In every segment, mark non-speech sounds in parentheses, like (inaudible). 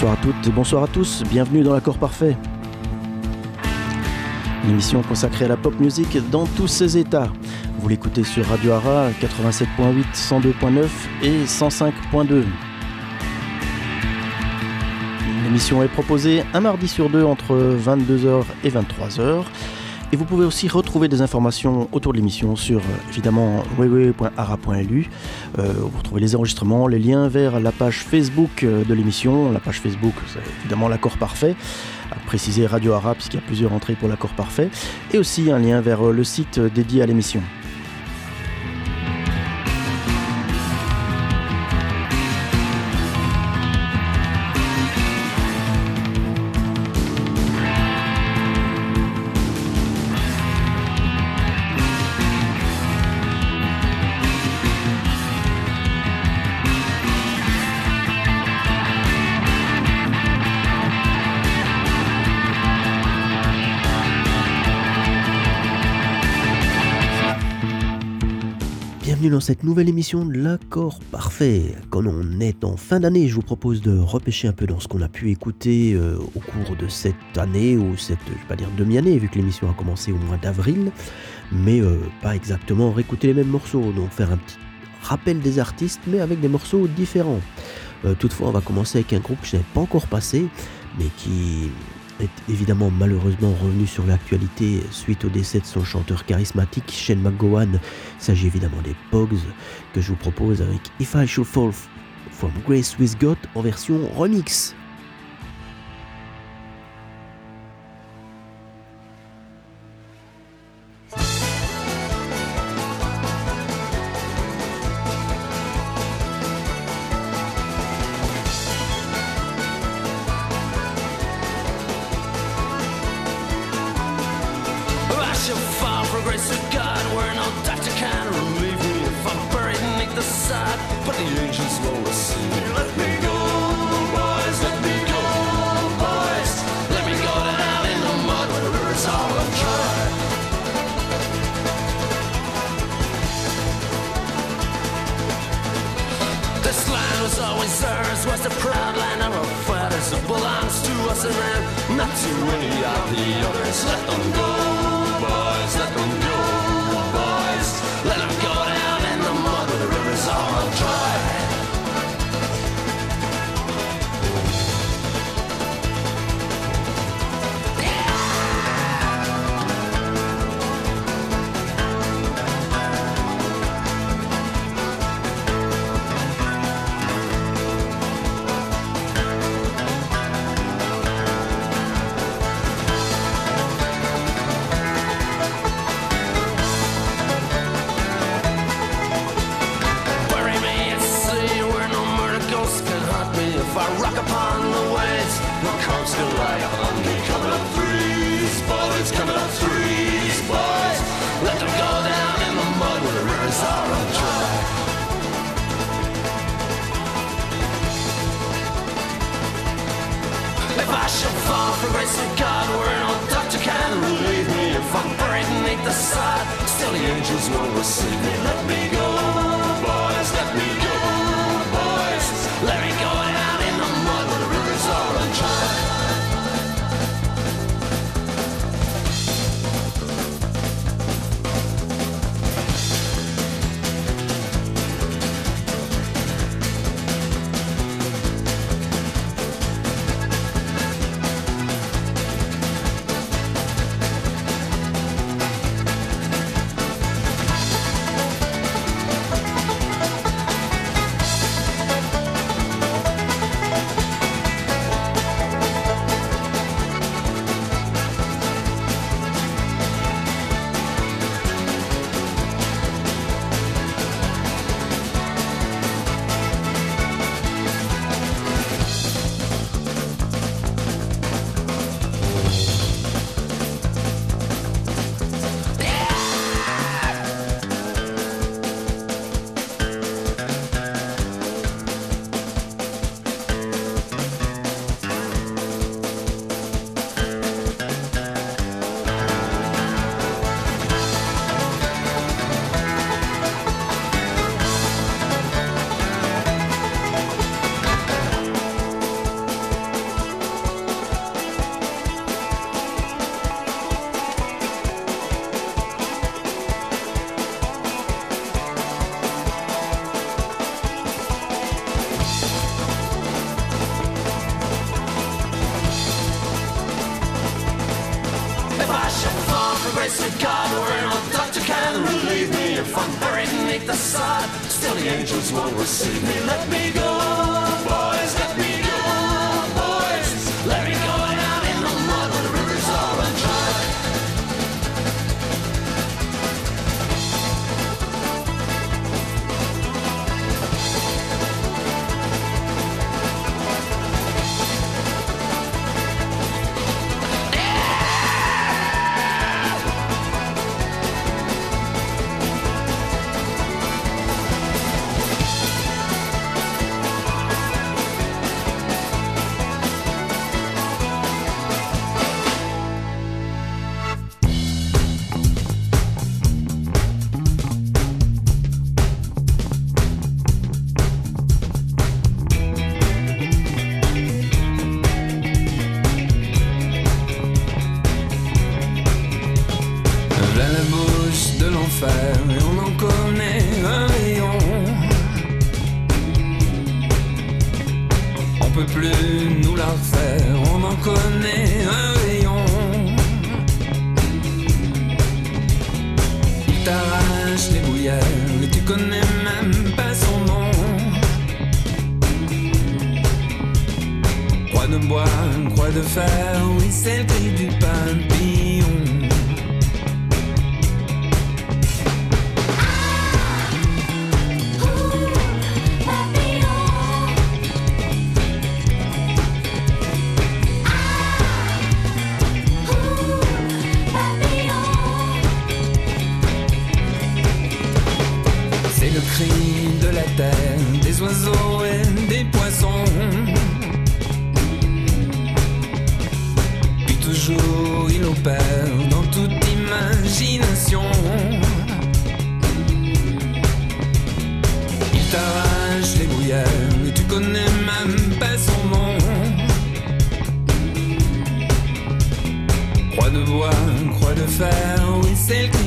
Bonsoir à toutes et bonsoir à tous, bienvenue dans l'accord parfait. Une émission consacrée à la pop music dans tous ses états. Vous l'écoutez sur Radio Ara 87.8, 102.9 et 105.2. L'émission est proposée un mardi sur deux entre 22h et 23h et vous pouvez aussi retrouver des informations autour de l'émission sur évidemment www.ara.lu. Euh, vous retrouvez les enregistrements, les liens vers la page Facebook euh, de l'émission. La page Facebook, c'est évidemment l'accord parfait. À préciser Radio Ara puisqu'il y a plusieurs entrées pour l'accord parfait. Et aussi un lien vers le site dédié à l'émission. Dans cette nouvelle émission de l'accord parfait. Quand on est en fin d'année, je vous propose de repêcher un peu dans ce qu'on a pu écouter euh, au cours de cette année ou cette, je demi-année, vu que l'émission a commencé au mois d'avril, mais euh, pas exactement réécouter les mêmes morceaux, donc faire un petit rappel des artistes, mais avec des morceaux différents. Euh, toutefois, on va commencer avec un groupe que je n'avais pas encore passé, mais qui est évidemment malheureusement revenu sur l'actualité suite au décès de son chanteur charismatique Shane McGowan. Il s'agit évidemment des Pogs que je vous propose avec If I Should Fall From Grace With God en version remix. Croix de fer, oui, c'est le cri du papillon. C'est le cri de la terre, des oiseaux dans toute imagination. Il t'arrache les bruyères et tu connais même pas son nom. Croix de bois, croix de fer, oui c'est le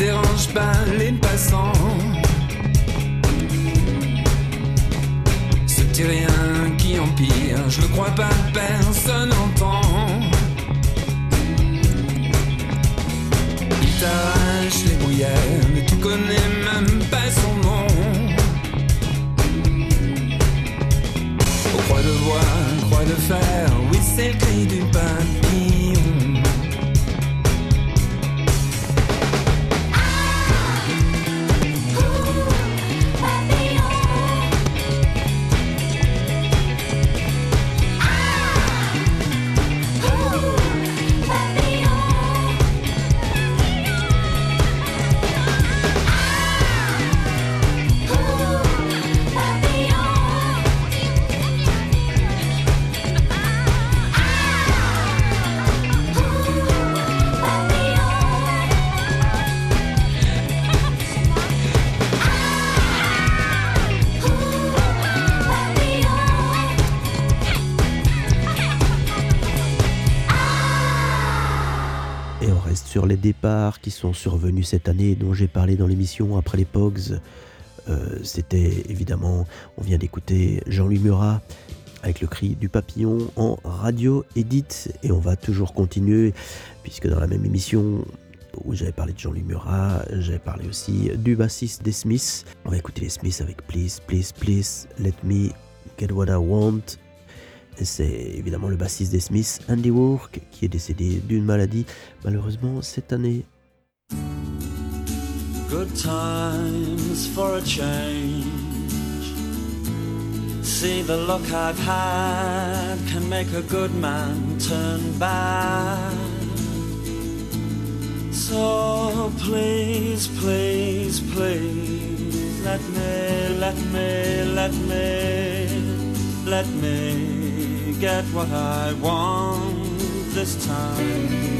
dérange pas les passants. Ce petit rien qui empire, je ne crois pas, personne n'entend. Il t'arrache les bruyères, mais tu connais même pas son nom. Croix de bois, croix de fer, oui c'est le cri du papillon. Qui sont survenus cette année, dont j'ai parlé dans l'émission après les Pogs. Euh, C'était évidemment, on vient d'écouter Jean-Louis Murat avec le cri du papillon en radio edit. Et on va toujours continuer, puisque dans la même émission où j'avais parlé de Jean-Louis Murat, j'avais parlé aussi du bassiste des Smiths. On va écouter les Smiths avec Please, Please, Please, Let Me Get What I Want. C'est évidemment le bassiste des Smiths, Andy Rourke, qui est décédé d'une maladie, malheureusement, cette année. Good times for a change. See the luck I've had can make a good man turn bad. So please, please, please, let me, let me, let me, let me get what I want this time.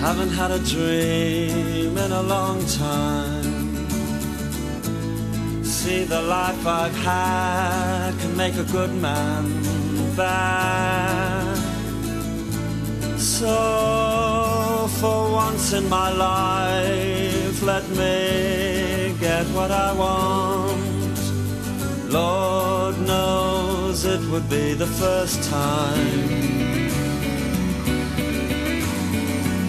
Haven't had a dream in a long time. See, the life I've had can make a good man bad. So, for once in my life, let me get what I want. Lord knows it would be the first time.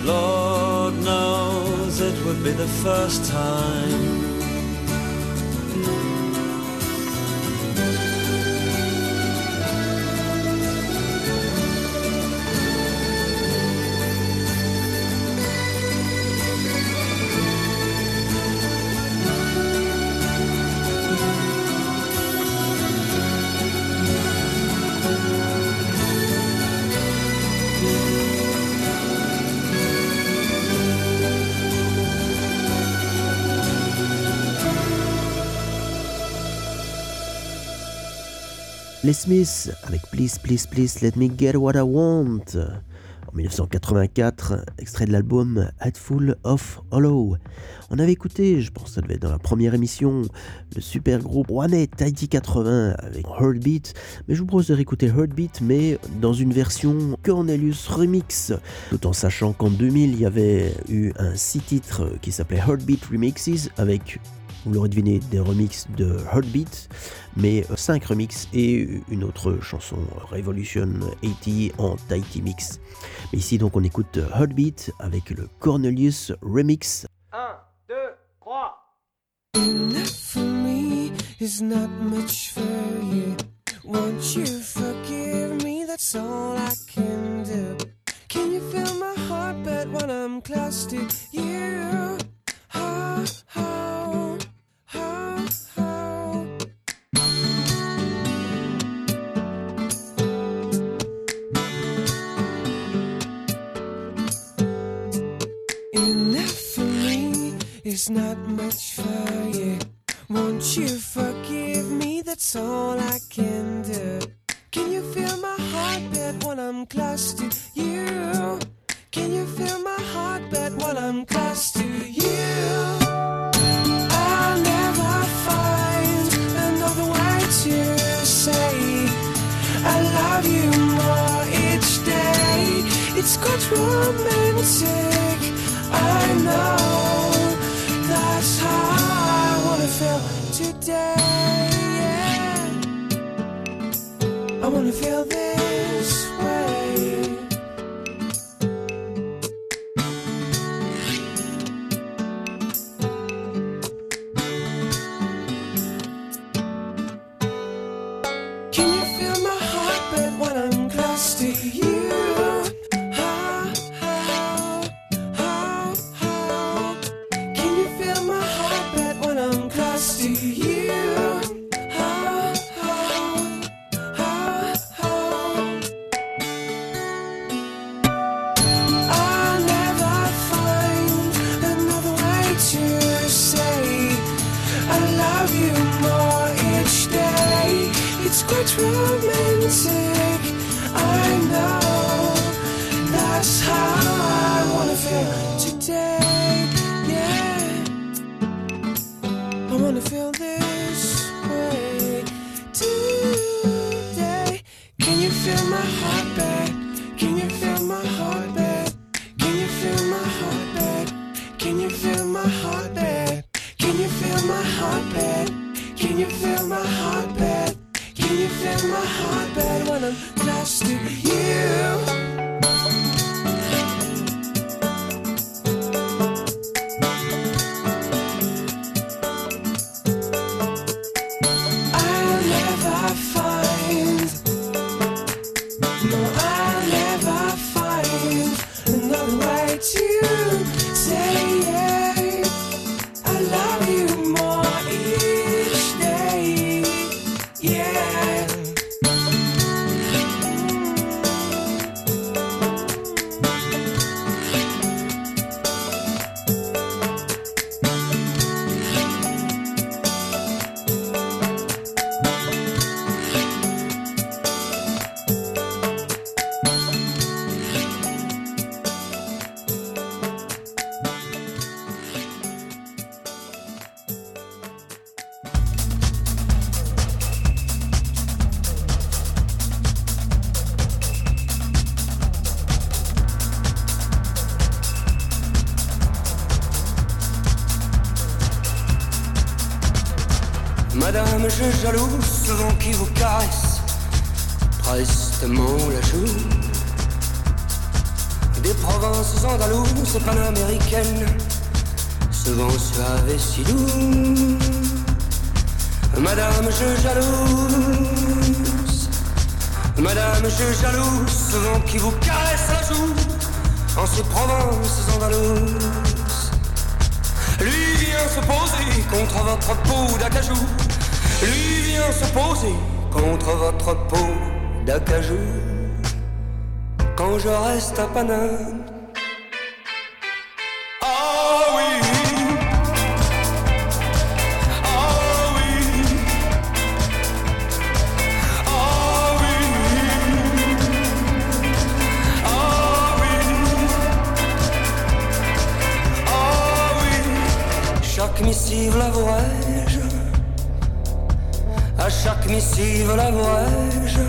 Lord knows it would be the first time. Les Smiths avec Please, Please, Please, Let Me Get What I Want. En 1984, extrait de l'album Hatful of Hollow. On avait écouté, je pense que ça devait être dans la première émission, le super groupe One Tidy 80 avec Heartbeat. Mais je vous propose de réécouter Heartbeat, mais dans une version Cornelius Remix. Tout en sachant qu'en 2000, il y avait eu un six titres qui s'appelait Heartbeat Remixes avec vous l'aurez deviné, des remixes de Heartbeat, mais 5 remixes et une autre chanson Revolution 80 en Tahiti Mix. Mais ici donc on écoute Heartbeat avec le Cornelius Remix. 1, 2, 3. Enough for me is not much for you. Won't you forgive me? That's all I can do. Can you feel my heartbeat when I'm close to you? Oh, oh, contre votre peau d'acajou. Lui vient se poser contre votre peau d'acajou. Quand je reste à Paname. Missive l'avouerai-je. À chaque missive l'avouerai-je.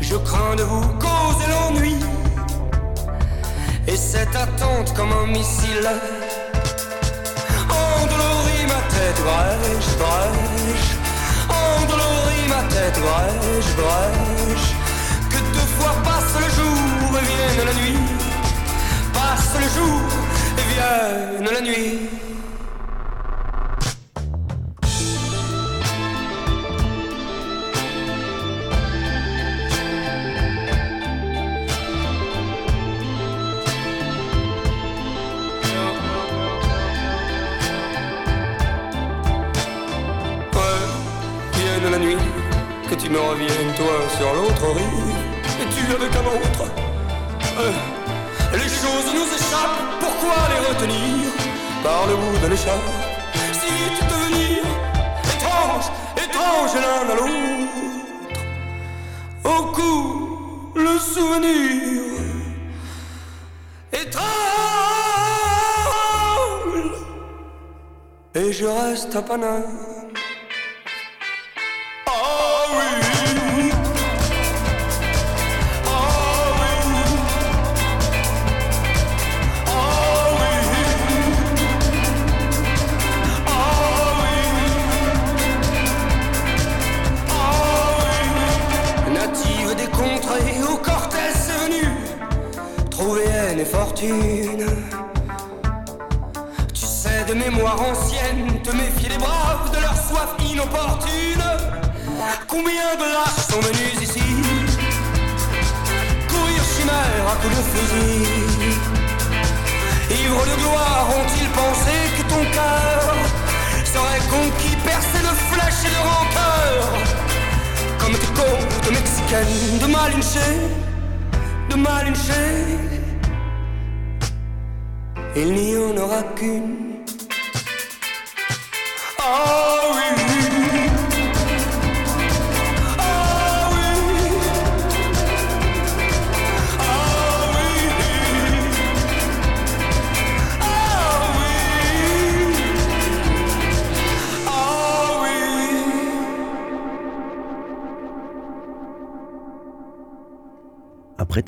Je crains de vous causer l'ennui. Et cette attente comme un missile endolorit ma tête brèche, brèche. Endolorit ma tête brèche, brèche. Que deux fois passe le jour et vienne la nuit. Passe le jour et vienne la nuit. Toi, sur l'autre rive, et tu avec un autre. Ouais, les choses nous échappent, pourquoi les retenir? Par le bout de l'écharpe Si vite devenir étrange, étrange l'un à l'autre. Au cou, le souvenir étrange, et je reste à Paname.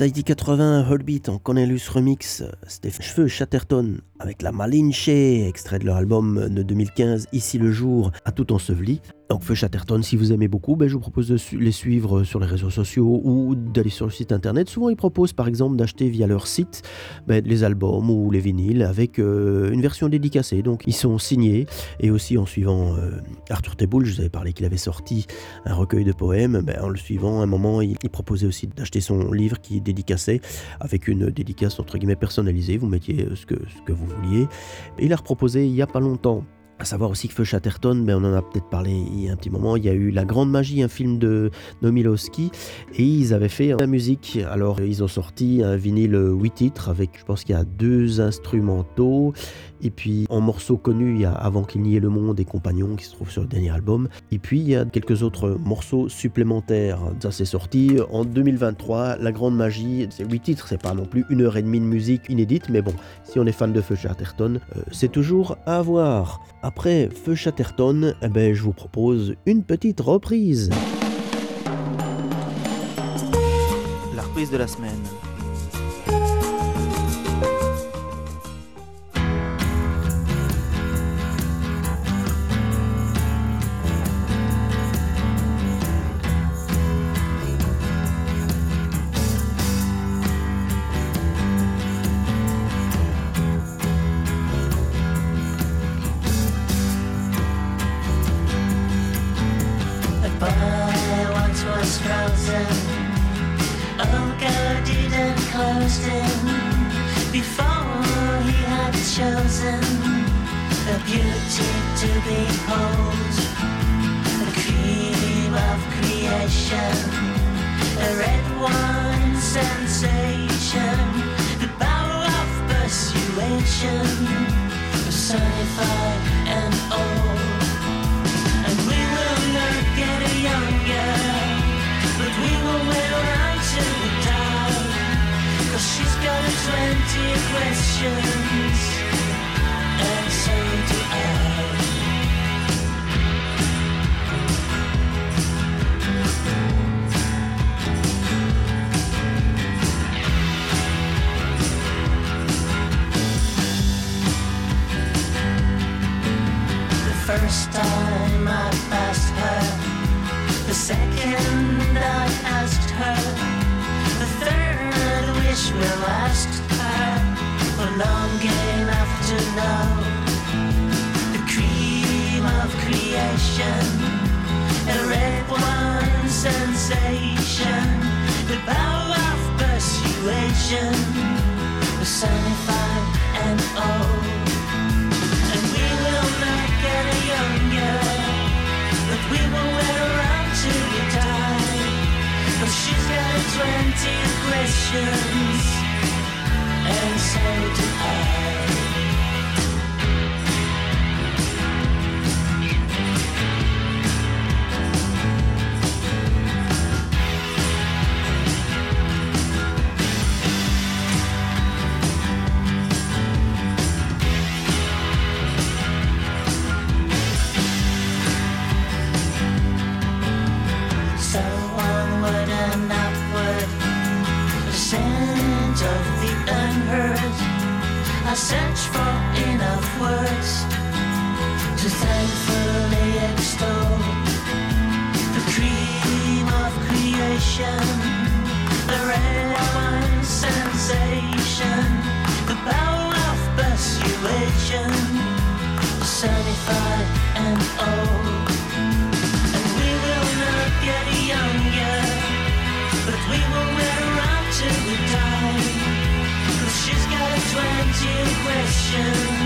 Tahiti 80, Heartbeat en Cornelius Remix, c'était Cheveux Chatterton avec la Malinche, extrait de leur album de 2015, Ici le jour, à tout enseveli. Donc Feu Chatterton, si vous aimez beaucoup, ben, je vous propose de les suivre sur les réseaux sociaux ou d'aller sur le site internet. Souvent ils proposent par exemple d'acheter via leur site ben, les albums ou les vinyles avec euh, une version dédicacée. Donc ils sont signés et aussi en suivant euh, Arthur Teboul, je vous avais parlé qu'il avait sorti un recueil de poèmes, ben, en le suivant, à un moment, il, proposait aussi d'acheter son livre qui dédicaçait avec une dédicace entre guillemets personnalisée. Vous mettiez euh, ce que, ce que vous vouliez. Il a reproposé il y a pas longtemps. À savoir aussi que Feu Chatterton, ben on en a peut-être parlé il y a un petit moment, il y a eu La Grande Magie, un film de Nomilowski, et ils avaient fait la musique. Alors ils ont sorti un vinyle 8 titres avec, je pense qu'il y a deux instrumentaux, et puis en morceaux connus, il y a Avant qu'il n'y ait le monde et Compagnon qui se trouve sur le dernier album. Et puis il y a quelques autres morceaux supplémentaires. Ça c'est sorti en 2023. La Grande Magie, c'est 8 titres, c'est pas non plus une heure et demie de musique inédite, mais bon, si on est fan de Feu Chatterton, euh, c'est toujours à voir. Après Feu Chatterton, eh ben, je vous propose une petite reprise. La reprise de la semaine. Second I asked her, the third wish will ask her for long enough to know the cream of creation, a red wine sensation, the power of persuasion, personified and old. Questions, and so wine sensation, the power of persuasion, certified and old. And we will not get younger, but we will we she's got twenty questions,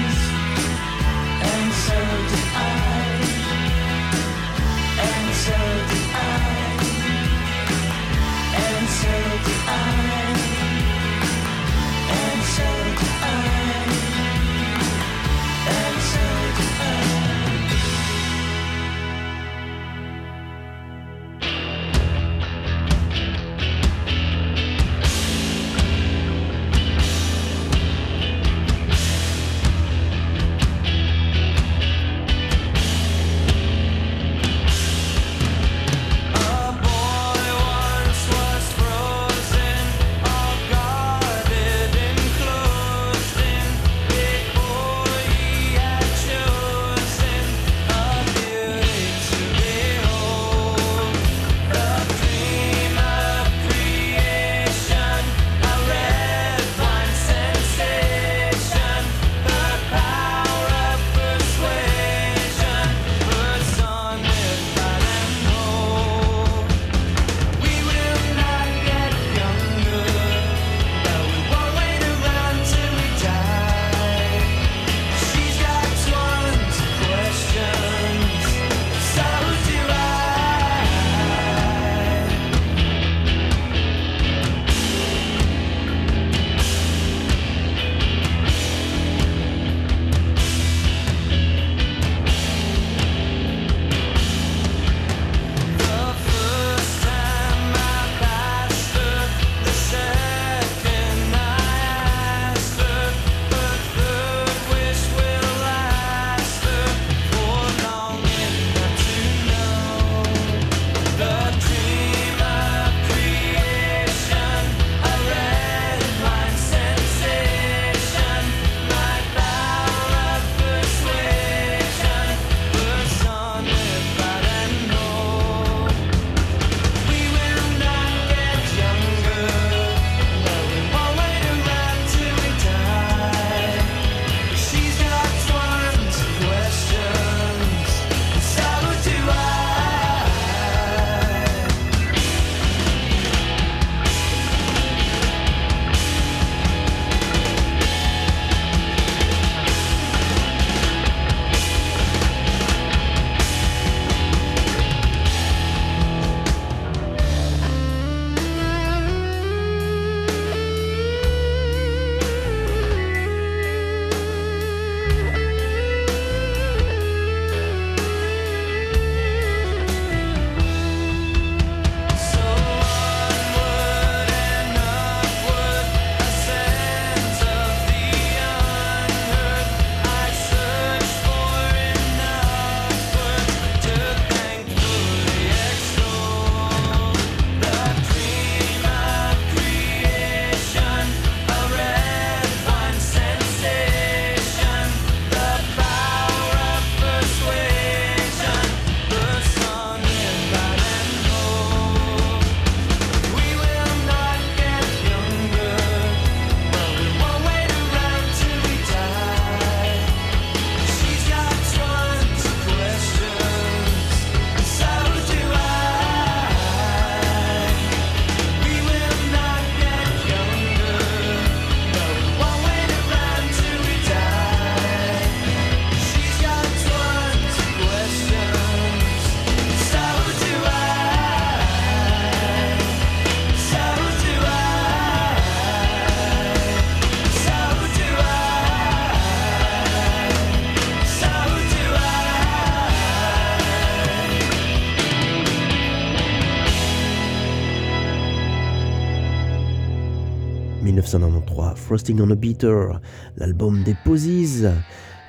Frosting on a Beater, l'album des Posies.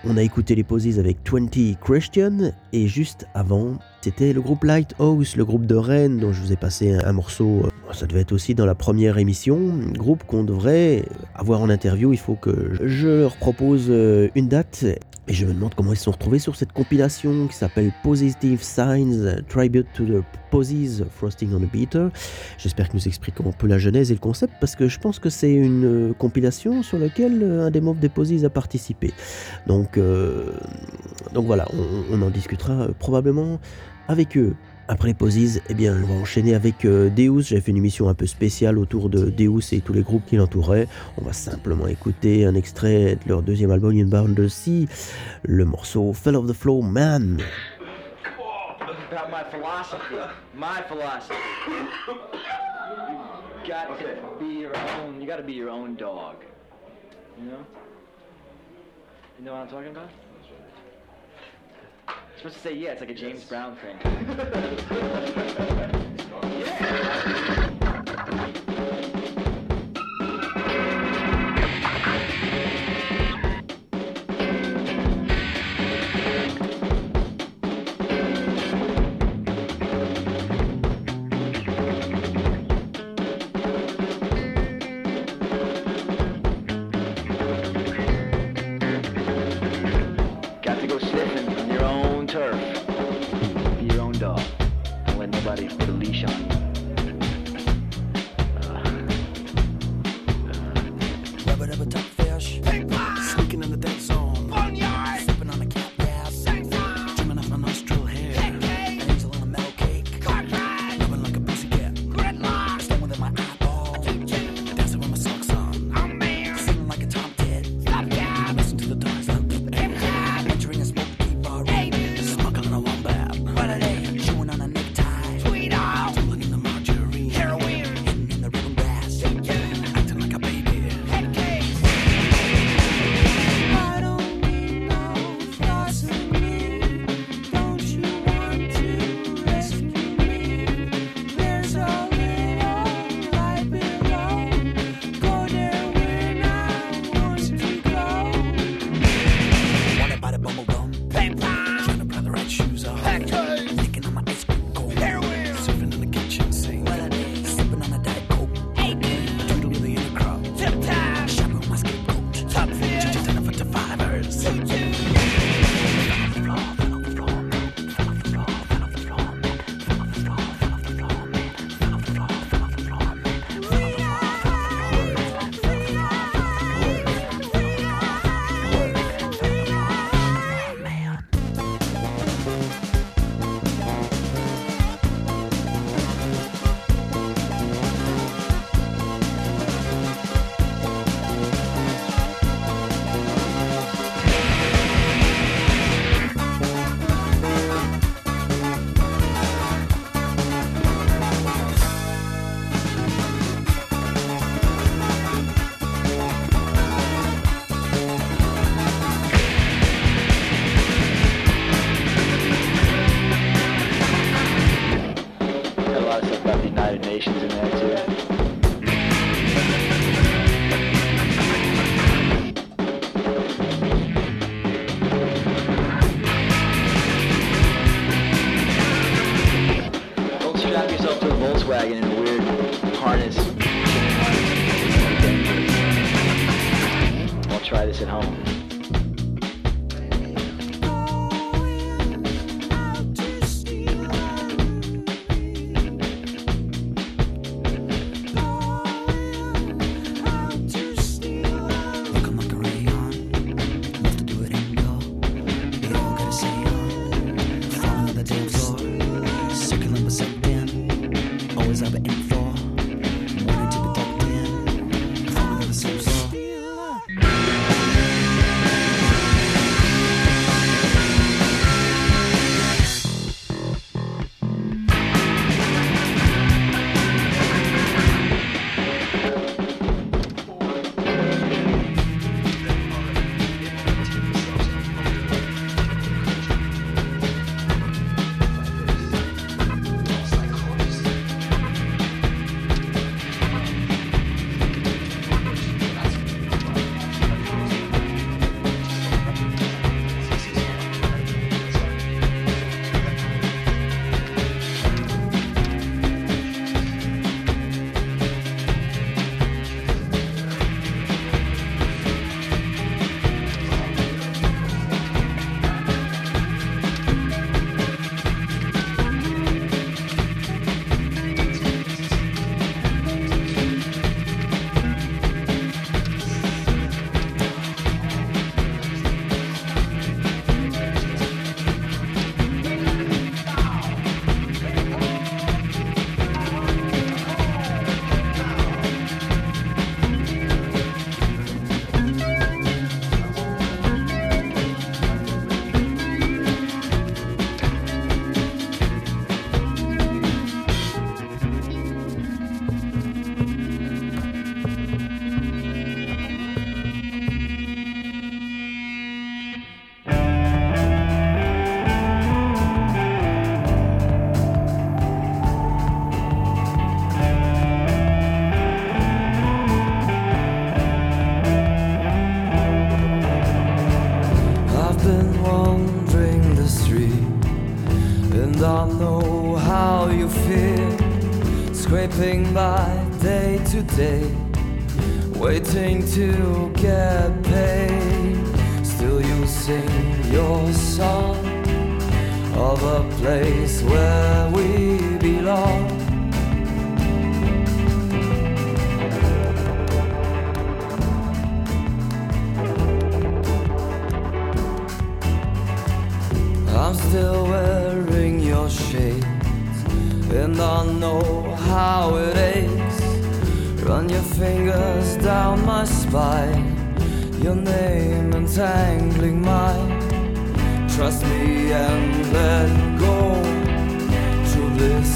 On a écouté les Posies avec 20 Christian et juste avant, c'était le groupe Lighthouse, le groupe de Rennes dont je vous ai passé un, un morceau. Ça devait être aussi dans la première émission, groupe qu'on devrait avoir en interview. Il faut que je leur propose euh, une date et je me demande comment ils se sont retrouvés sur cette compilation qui s'appelle Positive Signs, Tribute to the Posies, Frosting on a Beater. J'espère que nous expliquons un peu la genèse et le concept parce que je pense que c'est une euh, compilation sur laquelle euh, un des membres des Posies a participé. Donc, euh, donc voilà, on, en discutera probablement avec eux. Après les Posies, eh bien, on va enchaîner avec euh, Deus. J'ai fait une émission un peu spéciale autour de Deus et tous les groupes qui l'entouraient. On va simplement écouter un extrait de leur deuxième album, Inbound the Sea, le morceau Fell of the Flow Man. About my philosophy. My philosophy. You got to be your own. You got to be your own dog. You know? You know what I'm talking about? You're supposed to say yeah. It's like a James Brown thing. (laughs) Got day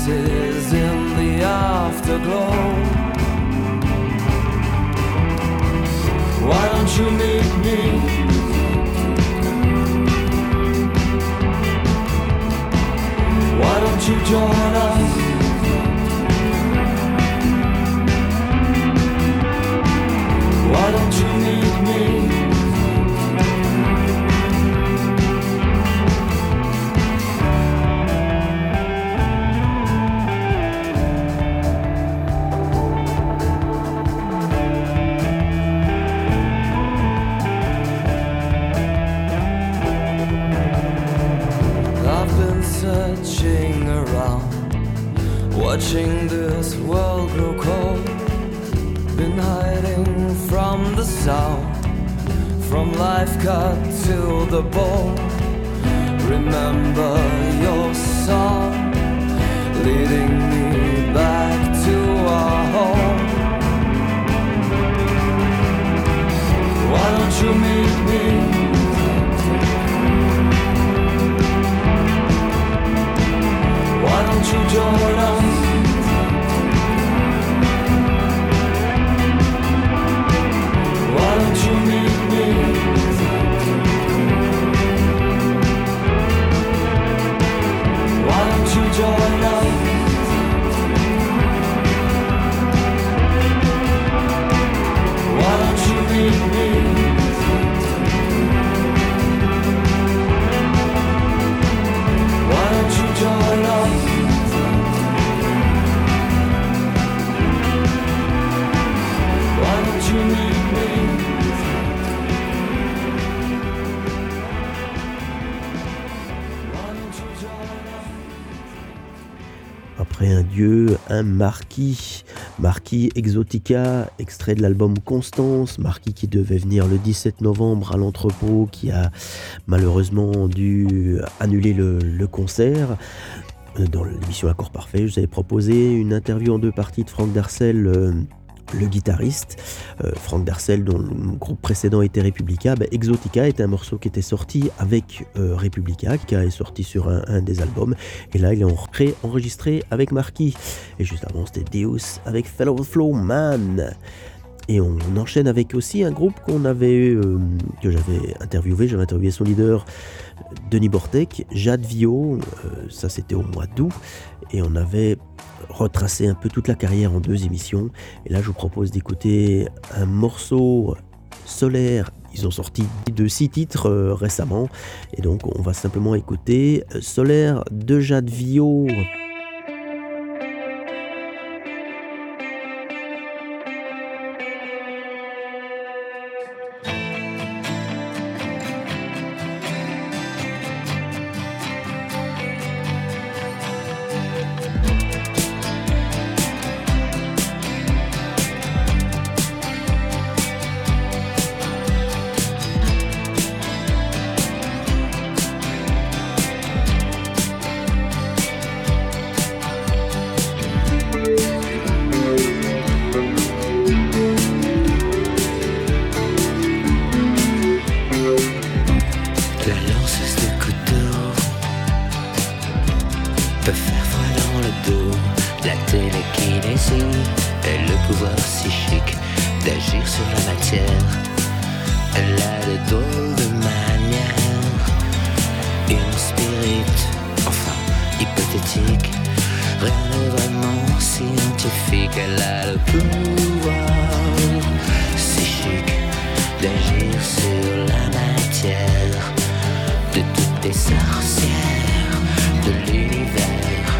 Is in the afterglow. Why don't you meet me? Why don't you join us? Watching this world grow cold. Been hiding from the sound, from life cut to the bone. Remember your song, leading me back to our home. Why don't you meet me? Why don't you join us? Après un dieu, un marquis. Marquis Exotica, extrait de l'album Constance. Marquis qui devait venir le 17 novembre à l'entrepôt, qui a malheureusement dû annuler le, concert. Euh, Dans l'émission Accord Parfait, je vous avais proposé une interview en deux parties de Franck Darcel. Le guitariste, euh, Franck Darcel, dont le groupe précédent était Republica, bah, Exotica est un morceau qui était sorti avec euh, Republica, qui est sorti sur un, des albums, et là il est en pré-enregistré avec Marquis. Et juste avant c'était Deus avec Fellow Flow Man. Et on enchaîne avec aussi un groupe qu'on avait, euh, que j'avais interviewé, j'avais interviewé son leader Denis Bortek, Jade Vio, euh, ça c'était au mois d'août, et on avait retracé un peu toute la carrière en deux émissions. Et là je vous propose d'écouter un morceau solaire. Ils ont sorti de six titres euh, récemment, et donc on va simplement écouter Solaire de Jade Vio. Peut faire froid dans le dos. La télékinésie et le pouvoir psychique d'agir sur la matière. Elle a de drôles de manières. Une spirit, enfin hypothétique. Rien n'est vraiment scientifique. Elle a le pouvoir psychique d'agir sur la matière de toutes les sorcières l'univers.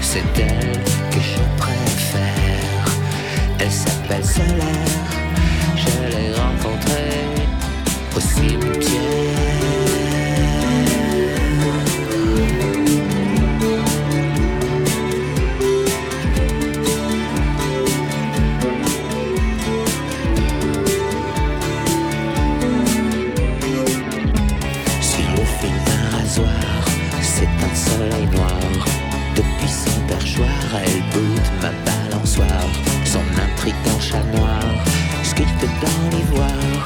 C'est elle que je préfère. Elle s'appelle Solaire. Je l'ai rencontrée au cimetière. elle boude ma balançoire, son intrigue en chat noir, sculpte dans l'ivoire,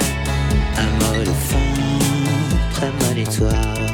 un mot de fin prémonitoire.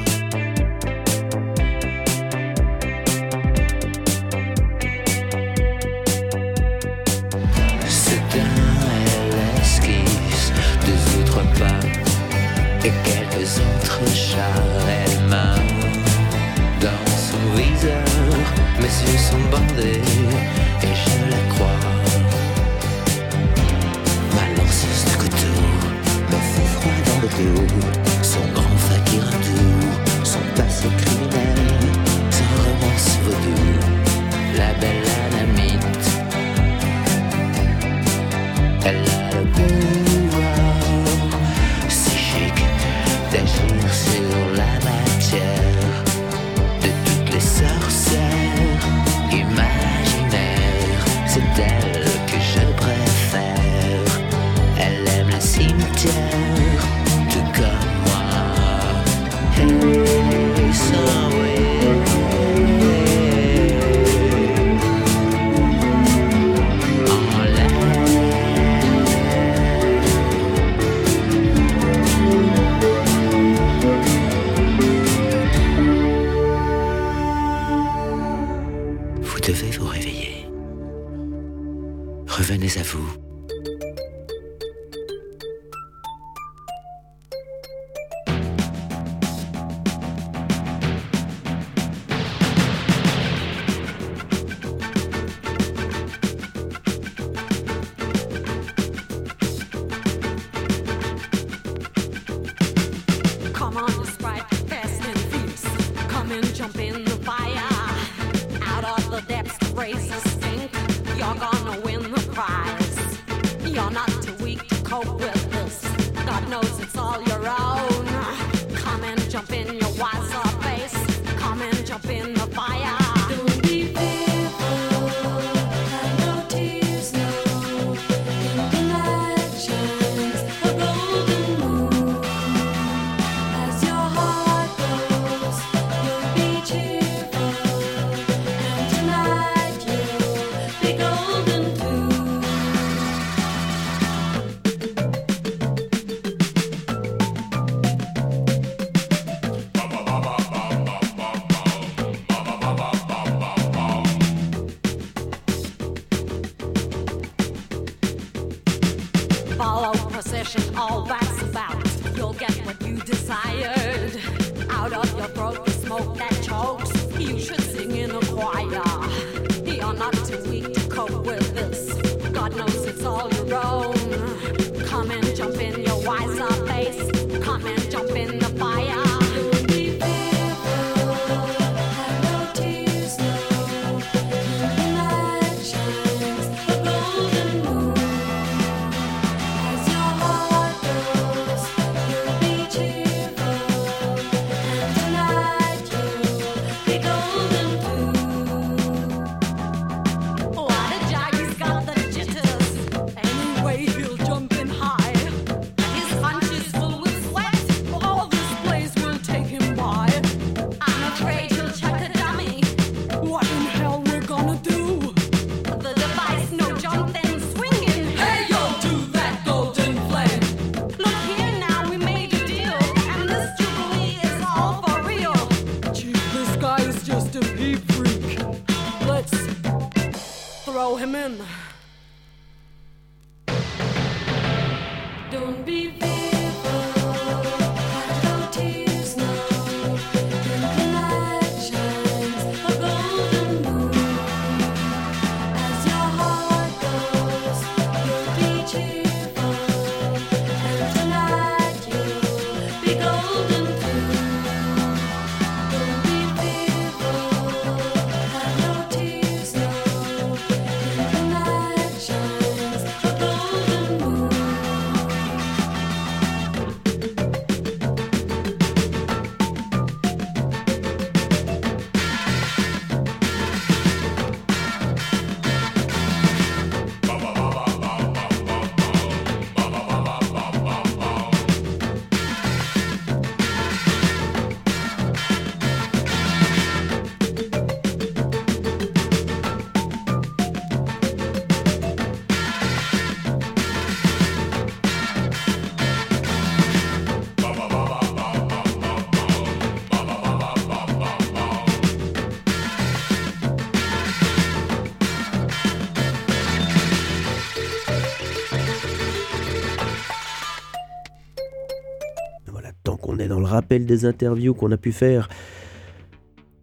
Des interviews qu'on a pu faire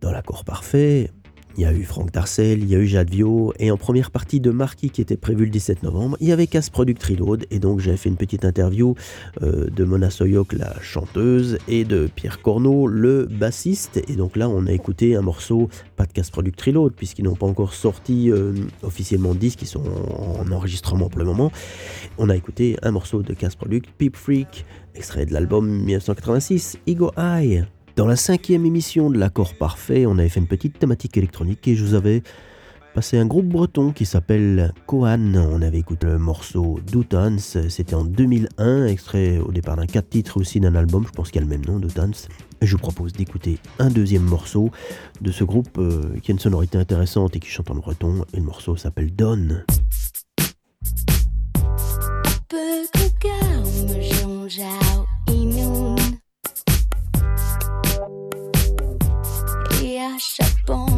dans l'accord parfait, il y a eu Franck Darcel, il y a eu Jadvio, et en première partie de Marquis qui était prévu le 17 novembre, il y avait Casse Product Reload, et donc j'ai fait une petite interview euh, de Mona Soyok, la chanteuse, et de Pierre Corneau, le bassiste, et donc là on a écouté un morceau, pas de Casse Product Reload, puisqu'ils n'ont pas encore sorti euh, officiellement de disques, ils sont en enregistrement pour le moment, on a écouté un morceau de Casse Product, Peep Freak, extrait de l'album 1986, Ego Eye. Dans la cinquième émission de l'accord parfait, on avait fait une petite thématique électronique et je vous avais passé un groupe breton qui s'appelle Kohan. On avait écouté le morceau Doutans, c'était en 2001, extrait au départ d'un 4 titres aussi d'un album, je pense qu'il y a le même nom, Doutans. Je vous propose d'écouter un deuxième morceau de ce groupe euh, qui a une sonorité intéressante et qui chante en breton, et le morceau s'appelle Don. peu que Schauschau e Et e chaque bon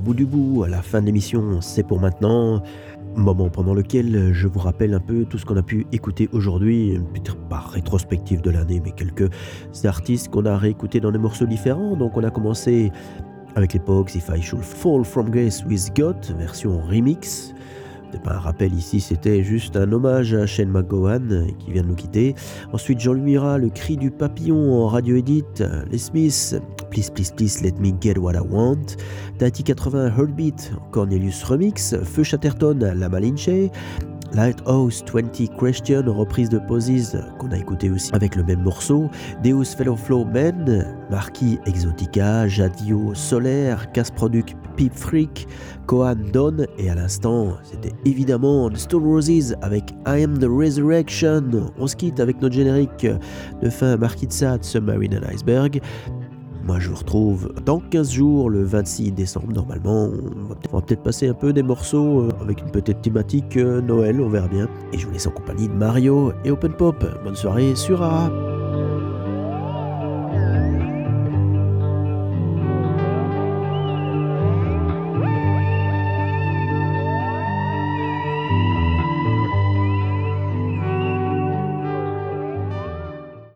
bout du bout, à la fin de l'émission, c'est pour maintenant. Moment pendant lequel je vous rappelle un peu tout ce qu'on a pu écouter aujourd'hui, peut-être pas rétrospective de l'année, mais quelques artistes qu'on a réécoutés dans des morceaux différents. Donc on a commencé avec l'époque If I Should Fall From Grace with God, version remix. C'est pas un rappel ici, c'était juste un hommage à Shane McGowan qui vient de nous quitter. Ensuite, Jean-Louis Mira, Le cri du papillon en radio edit. Les Smiths, Please Please Please Let Me Get What I Want. Tati 80, Heartbeat, Cornelius Remix. Feu Chatterton, La Malinche. Lighthouse 20 Question, reprise de Poses qu'on a écouté aussi avec le même morceau, Deus Fellow Flow Men, Marquis Exotica, Jadio Solaire, Casse Peep Freak, Kohan Don et à l'instant c'était évidemment The Stone Roses avec I Am the Resurrection. On se quitte avec notre générique de fin Marquis de Submarine and Iceberg. Moi, je vous retrouve dans 15 jours, le 26 décembre, normalement. On va peut-être peut passer un peu des morceaux euh, avec une petite thématique euh, Noël, on verra bien. Et je vous laisse en compagnie de Mario et Open Pop. Bonne soirée sur A.